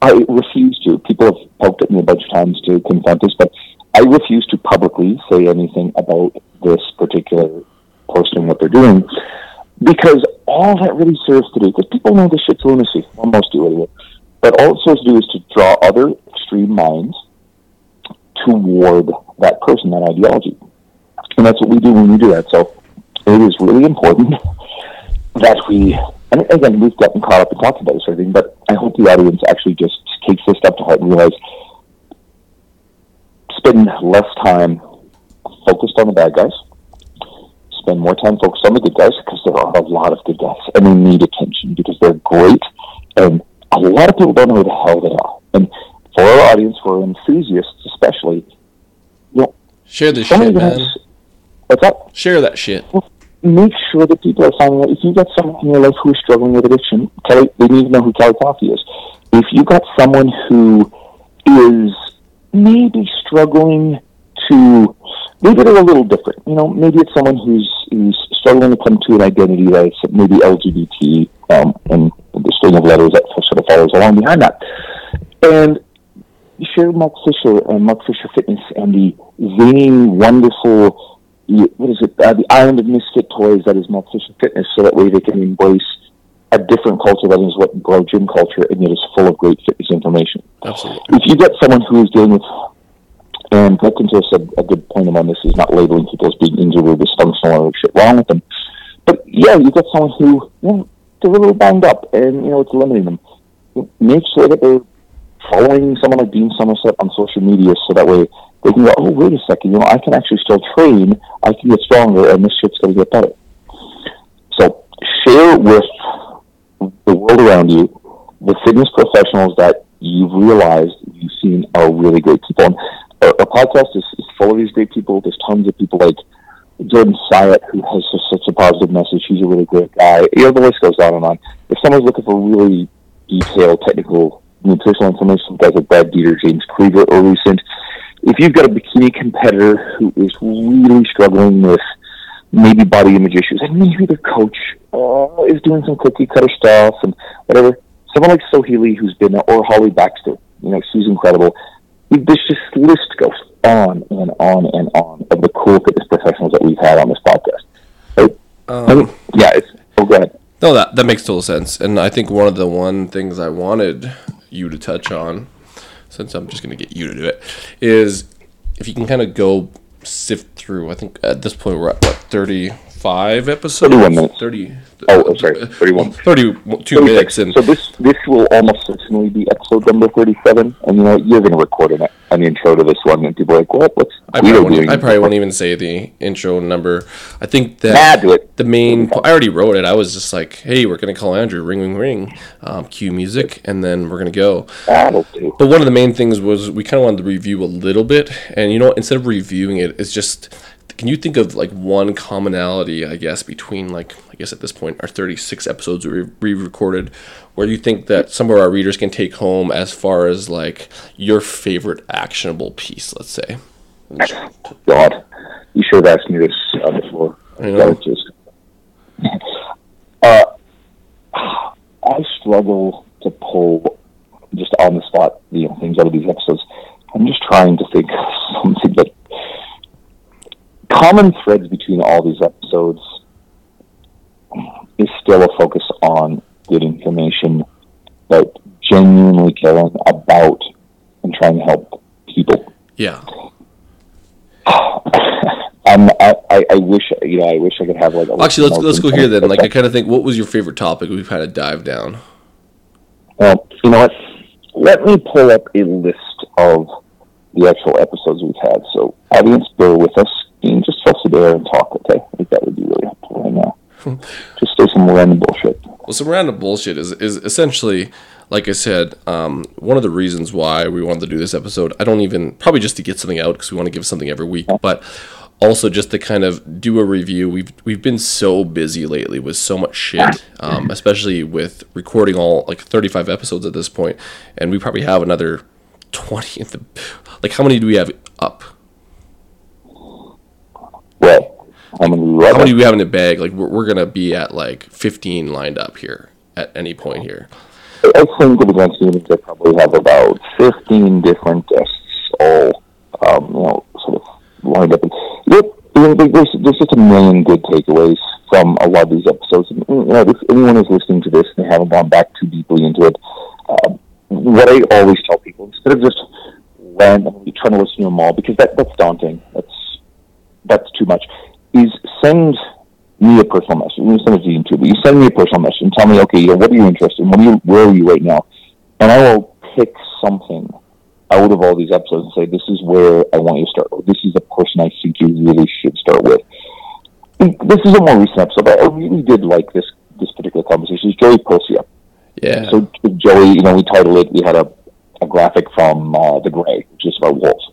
I refuse to. People have poked at me a bunch of times to confront this, but I refuse to publicly say anything about this particular person and what they're doing because all that really serves to do, because people know this shit's lunacy, well, most do anyway, but all it serves to do is to draw other extreme minds toward that person, that ideology. And that's what we do when we do that. So it is really important *laughs* that we, and again, we've gotten caught up in talking about this sort of thing, but I hope the audience actually just takes this step to heart and realize spend less time focused on the bad guys, spend more time focused on the good guys because there are a lot of good guys and they need attention because they're great and a lot of people don't know who the hell they are. And for our audience, for enthusiasts especially, you know, Share this shit, man. guys, what's up? Share that shit. make sure that people are finding out if you've got someone in your life who is struggling with addiction, Kelly, they need to know who Kelly Coffey is. If you've got someone who is maybe struggling to, maybe they're a little different. You know, maybe it's someone who's who's struggling to come to an identity that's maybe LGBT, um, and the string of letters that sort of follows along behind that. And you share Mark Fisher and Mark Fisher Fitness and the zany, wonderful, what is it, uh, the island of misfit toys that is Fisher Fitness, so that way they can embrace a different culture that is what bro gym culture and yet is full of great fitness information. Absolutely. If you get someone who is dealing with, and Clinton said a good point on this is not labeling people as being injured or dysfunctional or shit wrong with them. But yeah, you get someone who, you know, they're a little banged up and, you know, it's limiting them. Make sure that they're following someone like Dean Somerset on social media so that way they can go, oh, wait a second, you know, I can actually still train, I can get stronger, and this shit's going to get better. So share with the world around you the fitness professionals that you've realized you've seen are really great people. And our, our podcast is, is full of these great people. There's tons of people like Jordan Syatt, who has just such a positive message. He's a really great guy. You know, the list goes on and on. If someone's looking for really detailed technical nutritional information, guys like Brad Dieter, James Cleaver are recent. If you've got a bikini competitor who is really struggling with maybe body image issues, and maybe their coach uh, is doing some cookie cutter stuff and whatever, someone like Sohee Lee who's been, or Holly Baxter, you know, she's incredible. This just list goes on and on and on of the cool fitness professionals that we've had on this podcast. Right? I yeah, it's, oh, go ahead. No, that that makes total sense. And I think one of the one things I wanted you to touch on, since I'm just gonna get you to do it, is if you can kind of go sift through. I think at this point we're at what 35 episodes. 31 minutes. 30. Oh, sorry, 31. 32 minutes. And so this this will almost certainly be episode number thirty-seven, and you know you're going to record an, an intro to this one, and people are like, "What? What's I probably, won't, doing?" I probably won't even say the intro number. I think that Nah, the main. I already wrote it. I was just like, "Hey, we're gonna call Andrew. Ring, ring, ring. Um, cue music, and then we're gonna go." That'll do. But one of the main things was we kind of wanted to review a little bit, and you know, instead of reviewing it, it's just. Can you think of like one commonality, I guess, between like I guess at this point our 36 episodes we re-recorded, where you think that some of our readers can take home as far as like your favorite actionable piece, let's say. God, you should have asked me this uh, before. I know. Just. Uh, I struggle to pull just on the spot, you know, things out of these episodes. I'm just trying to think of *laughs* something that common threads between all these episodes is still a focus on good information, but genuinely caring about and trying to help people. Yeah. *sighs* Um, I, I, I wish you know I wish I could have like a Actually, let's let's go here then. Like I kind of think, what was your favorite topic we've kind of dived down? Well, you know what? Let me pull up a list of the actual episodes we've had. So, audience, bear with us. Dean, just trust it there and talk. Okay, I think that would be really helpful right now. just say some random bullshit. Well, some random bullshit is is essentially, like I said, um, one of the reasons why we wanted to do this episode. I don't even probably just to get something out because we want to give something every week, but also just to kind of do a review. We've we've been so busy lately with so much shit, um, especially with recording all like 35 episodes at this point, and we probably have another 20. At the, like how many do we have up? Well, how many? do we How have? many we have in the bag? Like we're, we're gonna be at like 15 lined up here at any point here. I think with advanced meetings, I probably have about 15 different guests all, um, you know, sort of lined up. Yep, there's, there's just a million good takeaways from a lot of these episodes. And, you know, if anyone is listening to this and they haven't gone back too deeply into it, um, what I always tell people, instead of just randomly trying to listen to them all, because that, that's daunting, that's, that's too much, is send me a personal message. You send it to you too, but you send me a personal message and tell me, okay, you know, what are you interested in? What are you, where are you right now? And I will pick something out of all these episodes and say, this is where I want you to start. Or this is the person I think you really should start with. This is a more recent episode, but I really did like this this particular conversation. It's Joey Percia. Yeah. So Joey, you know, we titled it. We had a, a graphic from uh, The Grey, which is about wolves,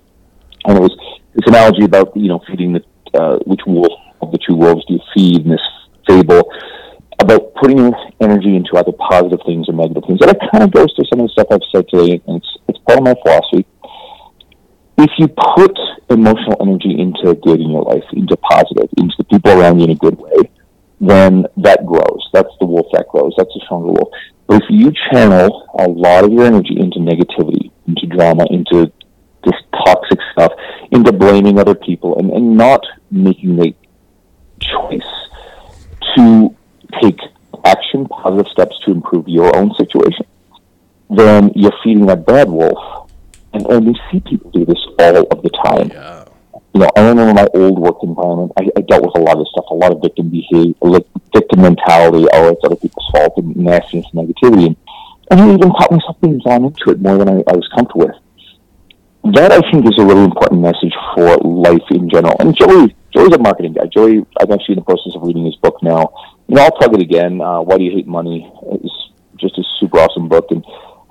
and it was this analogy about you know feeding the uh, which wolf of the two wolves do you feed in this fable about putting your energy into either positive things or negative things. And it kind of goes to some of the stuff I've said today, and it's it's part of my philosophy. If you put emotional energy into good in your life, into positive, into the people around you in a good way, then that grows. That's the wolf that grows. That's a stronger wolf. But if you channel a lot of your energy into negativity, into drama, into this toxic stuff, into blaming other people, and, and not making the choice to take action, positive steps to improve your own situation, then you're feeding that bad wolf. And, and we see people do this all of the time. Yeah. You know, I remember my old work environment. I, I dealt with a lot of stuff, a lot of victim behavior, like victim mentality. Oh, it's other people's fault and nastiness and negativity. And, and I even caught myself being drawn into it more than I, I was comfortable with. That I think is a really important message for life in general. And Joey, Joey's a marketing guy. Joey, I'm actually in the process of reading his book now. You know, I'll plug it again. Uh, Why Do You Hate Money? It's just a super awesome book, and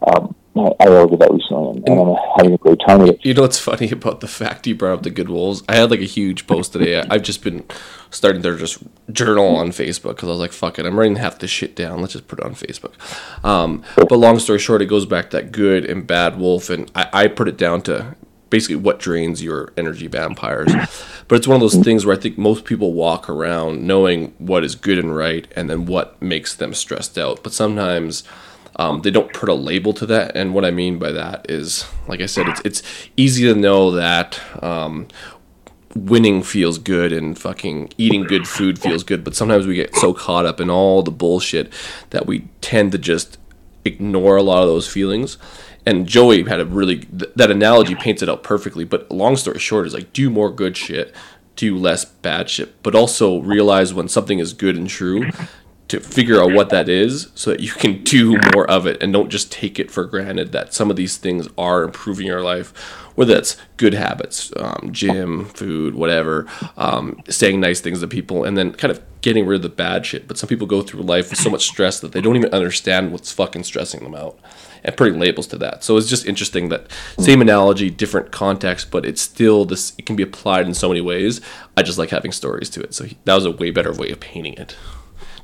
um, I, ordered that recently, and, and I'm having a great time with it. You know what's funny about the fact you brought up the good wolves? I had like a huge post today. I've just been starting to just journal on Facebook because I was like, fuck it, I'm writing half this shit down. Let's just put it on Facebook. Um, but long story short, it goes back to that good and bad wolf, and I, I put it down to basically what drains your energy vampires. But it's one of those things where I think most people walk around knowing what is good and right, and then what makes them stressed out. But sometimes um, they don't put a label to that. And what I mean by that is, like I said, it's it's easy to know that um, winning feels good and fucking eating good food feels good, but sometimes we get so caught up in all the bullshit that we tend to just ignore a lot of those feelings. And Joey had a really th- that analogy paints it out perfectly. But long story short is like do more good shit, do less bad shit, but also realize when something is good and true to figure out what that is so that you can do more of it and don't just take it for granted that some of these things are improving your life whether that's good habits um, gym food whatever um, saying nice things to people and then kind of getting rid of the bad shit. But some people go through life with so much stress that they don't even understand what's fucking stressing them out and putting labels to that. So it's just interesting that same analogy different context but it's still this it can be applied in so many ways. I just like having stories to it. So that was a way better way of painting it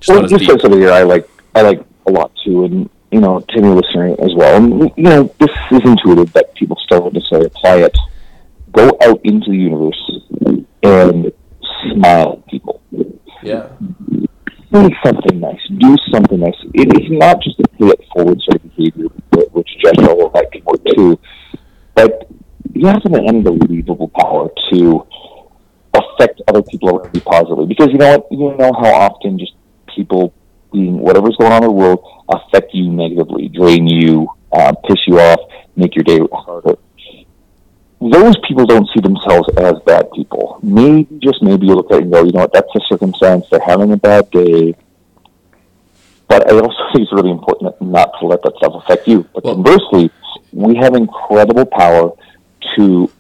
just Well, you deep. said something here I like. I like a lot too, and you know, to your listener as well. And you know, this is intuitive that people still don't necessarily apply it. Go out into the universe and smile at people. Yeah. Say something nice. Do something nice. It is not just a pay it forward sort of behavior, which Jethro will like to work too, but you have an unbelievable power to affect other people around you positively. Because you know what? You know how often just people being whatever's going on in the world affect you negatively, drain you, uh, piss you off, make your day harder. Those people don't see themselves as bad people. Maybe, just maybe you look at it and go, you know what, that's a circumstance, they're having a bad day. But I also *laughs* think it's really important not to let that stuff affect you. But Well- conversely, we have incredible power to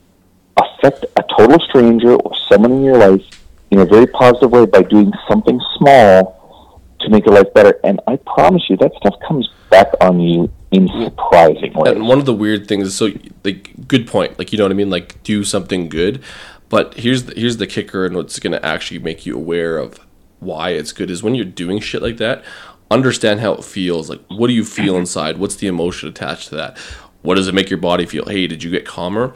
affect a total stranger or someone in your life in a very positive way by doing something small to make your life better. And I promise you, that stuff comes back on you in surprising ways. And one of the weird things is so like good point. Like you know what I mean? Like do something good. But here's the here's the kicker and what's gonna actually make you aware of why it's good is when you're doing shit like that, understand how it feels. Like what do you feel mm-hmm. inside? What's the emotion attached to that? What does it make your body feel? Hey, did you get calmer?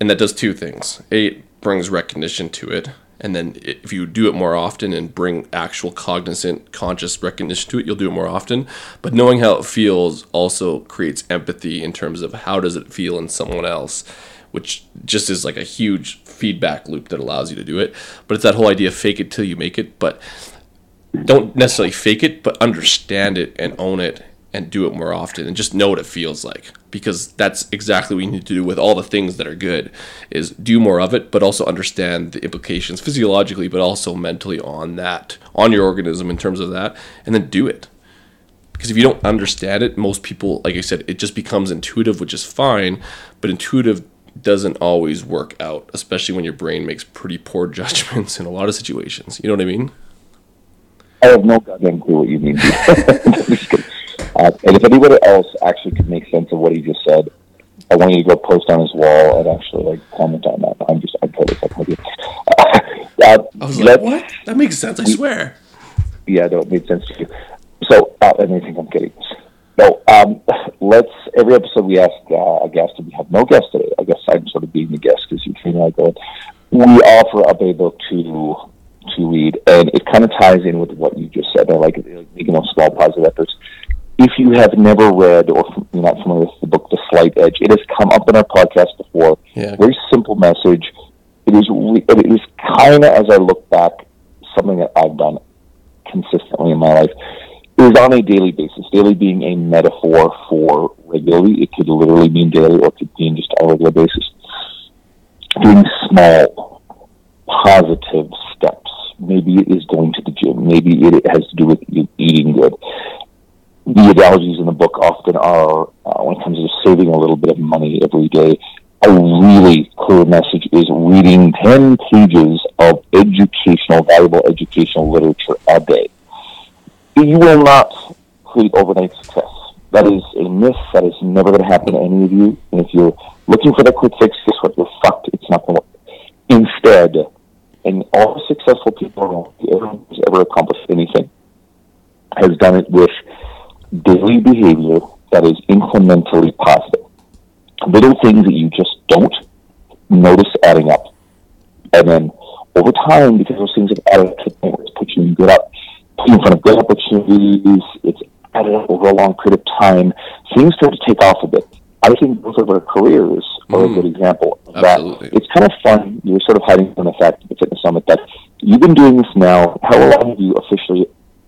And that does two things. A, it brings recognition to it. And then if you do it more often and bring actual cognizant, conscious recognition to it, you'll do it more often. But knowing how it feels also creates empathy in terms of how does it feel in someone else, which just is like a huge feedback loop that allows you to do it. But it's that whole idea fake it till you make it. But don't necessarily fake it, but understand it and own it and do it more often and just know what it feels like. Because that's exactly what you need to do with all the things that are good is do more of it but also understand the implications physiologically but also mentally on that on your organism in terms of that and then do it. Because if you don't understand it most people like i said it just becomes intuitive which is fine but intuitive doesn't always work out especially when your brain makes pretty poor *laughs* judgments in a lot of situations. You know what i mean? I have no goddamn clue what you mean. *laughs* Uh, and if anybody else actually could make sense of what he just said, I want you to go post on his wall and actually like comment on that. I'm just I'm totally fucking with you. *laughs* Uh, i was like what that makes sense i swear Yeah, no, it made sense to you. So, uh, and think I'm kidding. No, um, *laughs* let's, every episode we ask uh, a guest, and we have no guest today. I guess I'm sort of being the guest because you and I go. We offer up a book to to read, and it kind of ties in with what you just said. I like it, making those small positive efforts. If you have never read or you're not familiar with the book The Slight Edge, it has come up in our podcast before. Yeah. Very simple message. It is, re- it is kind of, as I look back, something that I've done consistently in my life is on a daily basis. Daily being a metaphor for regularly. It could literally mean daily or it could mean just on a regular basis. Doing small, positive steps. Maybe it is going to the gym. Maybe it has to do with you eating good. The analogies in the book often are, uh, when it comes to saving a little bit of money every day, a really clear message is reading 10 pages of educational, valuable educational literature a day you will not create overnight success. That is a myth. That is never going to happen to any of you. And if you're looking for that quick fix, guess what? You're fucked. It's not going to work. Instead, and all successful people, everyone who's ever accomplished anything, has done it with daily behavior that is incrementally positive. Little things that you just don't notice adding up. And then over time, because those things have added up to the point where it's put you in good up, put you in front of good opportunities, it's added up over a long period of time, things start to take off a bit. I think both of our careers are a hmm. good example of Absolutely. that. It's kind of fun. You're sort of hiding from the fact at the Fitness Summit that you've been doing this now. How long have you officially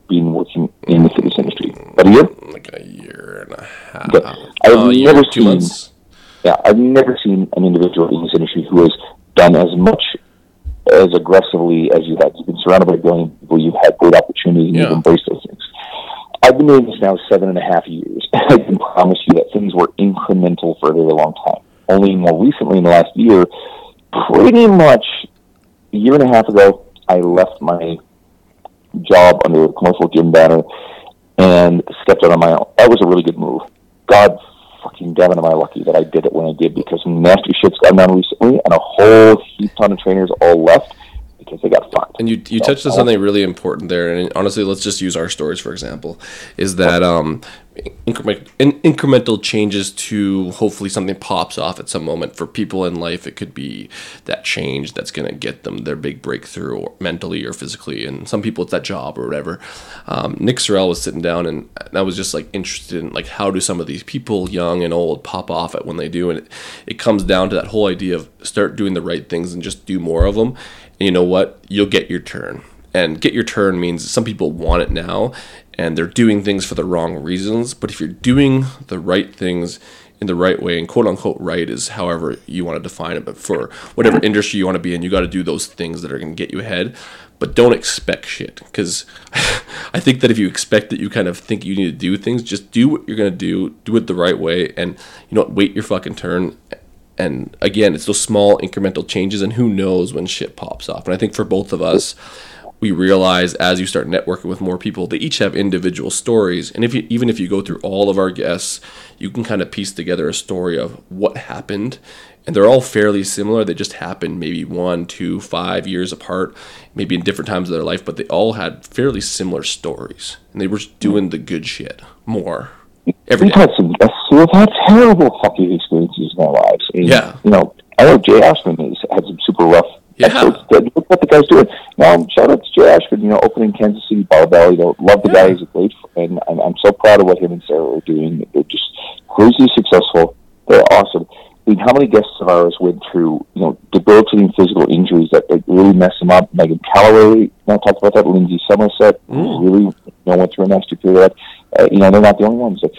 been working in the fitness industry? About a year? like a year and a half Okay. I've Uh, year, never two seen- months Yeah, I've never seen an individual in this industry who has done as much as aggressively as you have. You've been surrounded by brilliant people. You've had great opportunities. and Yeah. You've embraced those things. I've been doing this now seven and a half years. And *laughs* I can promise you that things were incremental for a very long time. Only more recently, in the last year, pretty much a year and a half ago, I left my job under a commercial gym banner and stepped out on my own. That was a really good move. God fucking damn it, am I lucky that I did it when I did because nasty shit's gone down recently and a whole heap ton of trainers all left because they got fucked. And you you So, touched on uh, something really important there. And honestly, let's just use our stories for example. Is that um, increment, in, incremental changes to hopefully something pops off at some moment for people in life. It could be that change that's going to get them their big breakthrough, or mentally or physically. And some people it's that job or whatever. Um, Nick Sorrell was sitting down, and I was just like interested in like how do some of these people, young and old, pop off at when they do. And it, it comes down to that whole idea of start doing the right things and just do more of them. And you know what? You'll get your turn. And get your turn means some people want it now and they're doing things for the wrong reasons. But if you're doing the right things in the right way, and quote unquote right is however you want to define it, but for whatever industry you want to be in, you got to do those things that are going to get you ahead. But don't expect shit because *laughs* I think that if you expect that you kind of think you need to do things, just do what you're going to do, do it the right way, and you know, wait your fucking turn and again, it's those small incremental changes, and who knows when shit pops off. And I think for both of us, we realize as you start networking with more people, they each have individual stories. And if you, even if you go through all of our guests, you can kind of piece together a story of what happened. And they're all fairly similar. They just happened maybe one, two, five years apart, maybe in different times of their life, but they all had fairly similar stories. And they were just doing the good shit more every We've day. had some, we've had terrible fucking experiences in our lives. And, Yeah. You know, I know Jay Ashman has had some super rough Yeah. Good. Look what the guy's doing. Now, shout out to Jay Ashman, you know, opening Kansas City Barbell. You know, love the guy. He's a great friend. I'm, I'm so proud of what him and Sarah are doing. They're just crazy successful. They're awesome. I mean, how many guests of ours went through, you know, debilitating physical injuries that like, really messed them up? Meghan Callaway, you know, talked about that. Lindsay Somerset really, you know, went through a nasty period. Uh, you know, they're not the only ones. So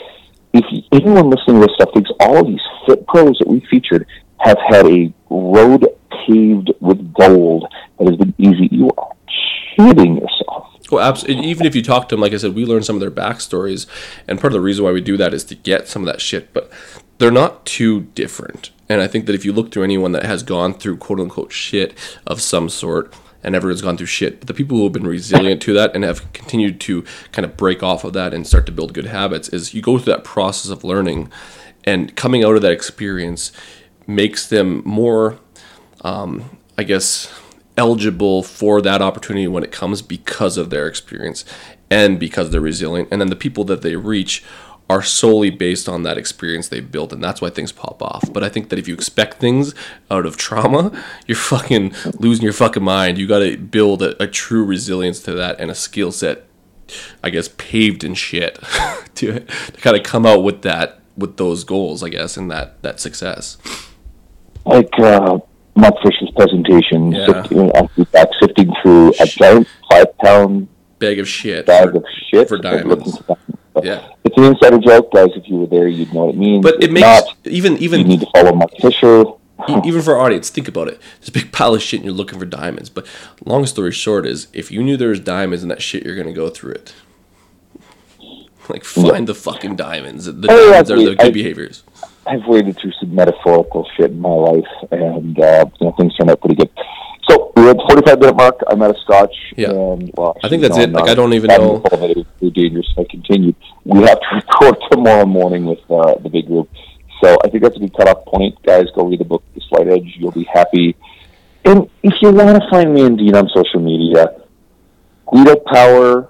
if anyone listening to this stuff thinks all of these fit pros that we featured have had a road paved with gold that has been easy, you are kidding yourself. Well, absolutely. Even if you talk to them, like I said, we learn some of their backstories, and part of the reason why we do that is to get some of that shit. But they're not too different, and I think that if you look through anyone that has gone through quote unquote shit of some sort, and everyone's gone through shit, but the people who have been resilient to that and have continued to kind of break off of that and start to build good habits, is you go through that process of learning, and coming out of that experience makes them more, um, I guess eligible for that opportunity when it comes because of their experience and because they're resilient. And then the people that they reach are solely based on that experience they've built, and that's why things pop off. But I think that if you expect things out of trauma, *laughs* you're fucking losing your fucking mind. You got to build a, a true resilience to that and a skill set, I guess, paved in shit *laughs* to, to kind of come out with that with those goals, I guess, and that that success. Like uh, Mark Fisher's presentation, Yeah. sifting, back sifting through a giant five pound Bag of shit. bag for- of shit for diamonds. for diamonds. But Yeah. It's an insider joke, guys. If you were there, you'd know what it means. But If it makes not, even you need to follow Mark Fisher. Even for our audience, think about it. There's a big pile of shit and you're looking for diamonds. But long story short is, if you knew there was diamonds in that shit, you're gonna go through it. *laughs* Like find the fucking diamonds. The Oh, diamonds are yeah, the I- good behaviors. I've waded through some metaphorical shit in my life, and uh, you know things turned out pretty good. So we're at the 45 minute mark. I'm at a scotch. Yeah. And, well, I think that's no, it. Like, I'm I don't even know- told it was too dangerous. I continued. We have to *laughs* record tomorrow morning with uh, the big group. So I think that's a good cutoff point. Guys, go read the book, The Slight Edge. You'll be happy. And if you want to find me and Dean on social media, Guido Power,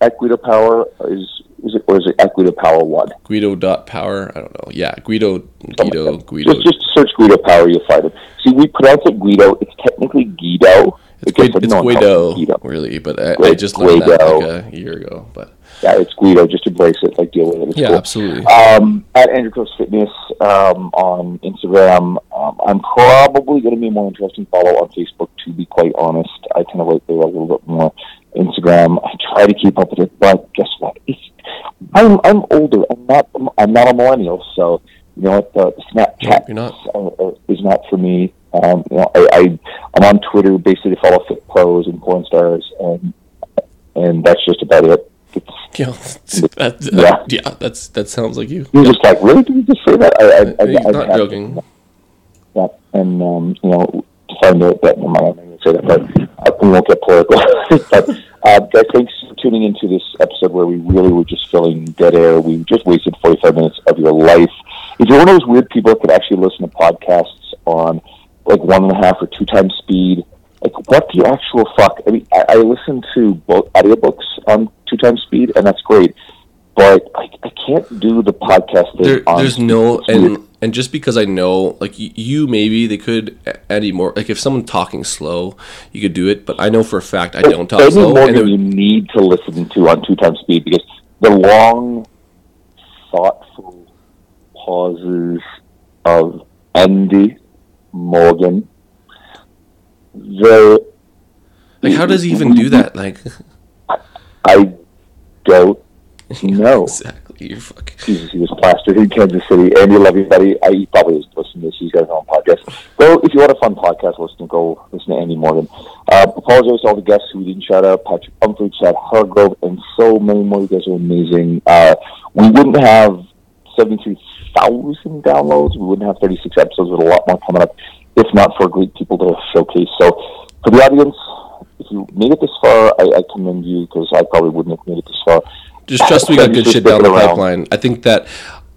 at Guido Power is is it or is it at Guido Power One? Guido dot power. I don't know. Yeah, Guido. Guido. Just, Guido. just search Guido Power, you'll find it. See, we pronounce it Guido. It's technically Guido. It's, Guido, it's Guido, Guido. really. But I, I just learned that Guido. like a year ago. But Yeah, it's Guido. Just embrace it. Like deal with it. It's yeah, cool. absolutely. Um, at Andrew Coast Fitness um, on Instagram. Um, I'm probably going to be a more interesting follow on Facebook. To be quite honest, I kind of like the a little bit more. Instagram. I try to keep up with it, but guess what? It's, I'm I'm older. I'm not I'm not a millennial, so you know what? The, Snapchat uh, uh, is not for me. Um, you know, I, I I'm on Twitter basically to follow fit pros and porn stars, and and that's just about it. *laughs* Yeah, that, Yeah. yeah. That's that sounds like you. you're just like, really? Did you just say that? I, I, I, He's I, not have- joking. Yeah, and um, you know, to find out that, I'm not going to say that, but I we won't get political. *laughs* but uh, thanks tuning into this episode where we really were just filling dead air. We just wasted 45 minutes of your life. If you're one of those weird people that could actually listen to podcasts on like one and a half or two times speed, like what the actual fuck? I mean, I, I listen to both audiobooks on two times speed, and that's great. But I, I can't do the podcast. There, there's no and and just because I know like you maybe they could Eddie more like if someone talking slow you could do it but I know for a fact I don't talk Eddie slow and Morgan you would, need to listen to on two times speed because the long, thoughtful pauses of Andy Morgan. The like how does he even do that like *laughs* I don't *laughs* know. exactly you're fucking Jesus, he was plastered in Kansas City. Andy, love you, buddy. I, he probably is listening to this. He's got his own podcast. Go, if you want a fun podcast, listen, go listen to Andy Morgan. Uh, apologize to all the guests who we didn't shout out. Patrick Pumphrey, Chad Hargrove, and so many more. You guys are amazing. Uh, we wouldn't have 73,000 downloads. We wouldn't have 36 episodes with a lot more coming up if not for great people to showcase. So for the audience, if you made it this far, I, I commend you because I probably wouldn't have made it this far. Just trust we got good shit down the around. pipeline I think that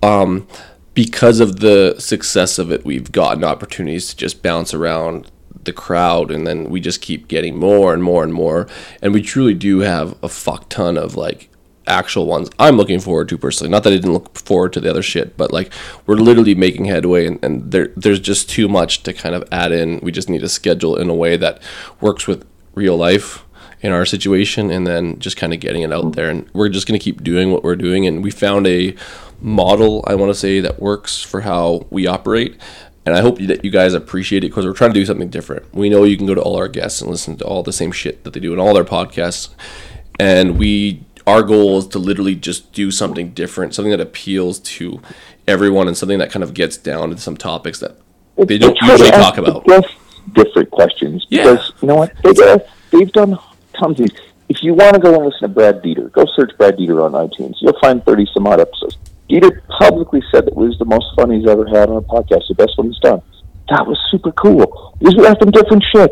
um because of the success of it we've gotten opportunities to just bounce around the crowd and then we just keep getting more and more and more and we truly do have a fuck ton of like actual ones I'm looking forward to personally. Not that I didn't look forward to the other shit, but like we're literally making headway, and, and there there's just too much to kind of add in. We just need to schedule in a way that works with real life in our situation, and then just kind of getting it out there. And we're just gonna keep doing what we're doing, and we found a model I want to say that works for how we operate. And I hope that you guys appreciate it because we're trying to do something different. We know you can go to all our guests and listen to all the same shit that they do in all their podcasts, and we our goal is to literally just do something different, something that appeals to everyone, and something that kind of gets down to some topics that they don't usually talk about. different questions Yeah. because you know what they they've done tons. If you want to go and listen to Brad Dieter, go search Brad Dieter on iTunes. You'll find thirty some odd episodes. Dieter publicly said that it was the most fun he's ever had on a podcast, the best one he's done. That was super cool. Because we're asking different shit.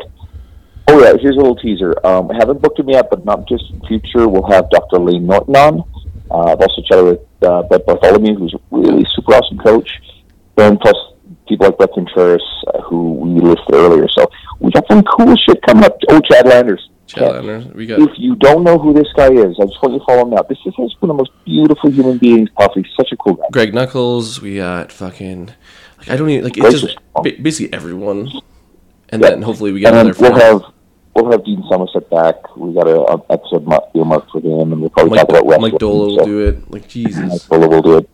Oh yeah, here's a little teaser. Um, I haven't booked him yet, but not just in future. We'll have Dr. Layne Norton on. Uh, I've also chatted with uh, Brett Bartholomew, who's a really super awesome coach, and plus people like Bret Contreras, uh, who we listed earlier. So we got some cool shit coming up. Oh, Chad Landers. We got If you don't know who this guy is, I just want you to follow him now. This is one of the most beautiful human beings possibly. Such a cool guy. Greg Nuckols, we got fucking like I don't even like it's just ba- basically everyone, and then hopefully we get And another we'll have we'll have Dean Somerset back. We got a, a episode mar- earmarked for him, and we'll probably Mike, talk about Mike wrestling. Doehla will so do it. Like Jesus. Mike Doehla will do it.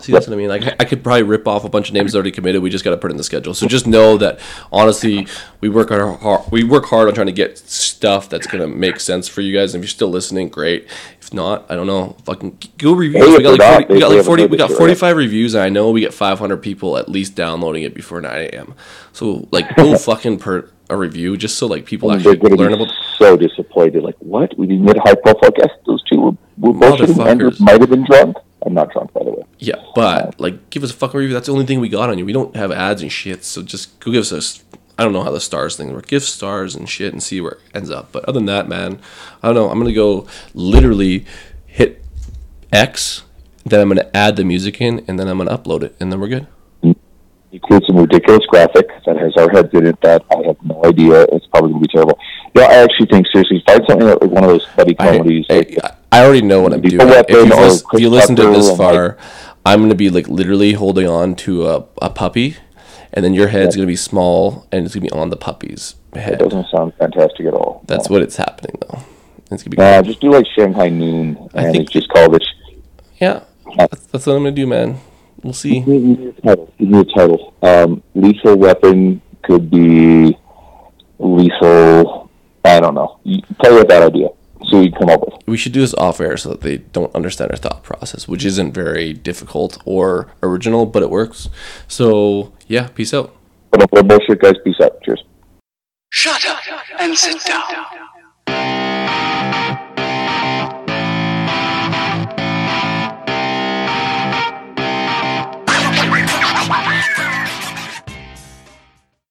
See, that's what I mean. Like, I- could probably rip off a bunch of names already committed. We just got to put in the schedule. So just know that honestly, we work our hard. We work hard on trying to get stuff that's gonna make sense for you guys. And if you're still listening, great. If not, I don't know. Fucking go reviews. Hey, we got like 40, we got like 40 we got 45 reviews, and I know we get 500 people at least downloading it before 9 a.m. So like, go *laughs* fucking per a review just so like people And actually learn about. so disappointed. Like, what? We didn't get a high profile guest. Those two were, were bullshitting. Might have been drunk. I'm not drunk, by the way. Yeah, but like, give us a fucking review. That's the only thing we got on you. We don't have ads and shit. So just go give us a. I don't know how the stars thing works. Give stars and shit and see where it ends up. But other than that, man, I don't know. I'm gonna go literally hit X, then I'm gonna add the music in, and then I'm gonna upload it, and then we're good. include some ridiculous graphic that has our heads in it that I have no idea. It's probably going to be terrible. Yeah, I actually think seriously, find something like one of those buddy I, comedies. like, I, I already know what I'm doing. If you weapon lis- if you listen to this far, I'm gonna be like literally holding on to a, a puppy, and then your head's gonna be small, and it's gonna be on the puppy's head. it doesn't sound fantastic at all. That's what it's happening though. It's gonna be Uh, just do like Shanghai Noon, I and think- it's just called it. yeah. That's, that's what I'm gonna do, man. We'll see. Give me a title. Give me a title. Um, lethal weapon could be lethal. I don't know. Tell you play with that idea so we come up with. We should do this off air so that they don't understand our thought process, which isn't very difficult or original, but it works. So yeah, peace out. But no bullshit, guys. Peace out. Cheers. Shut up and sit down.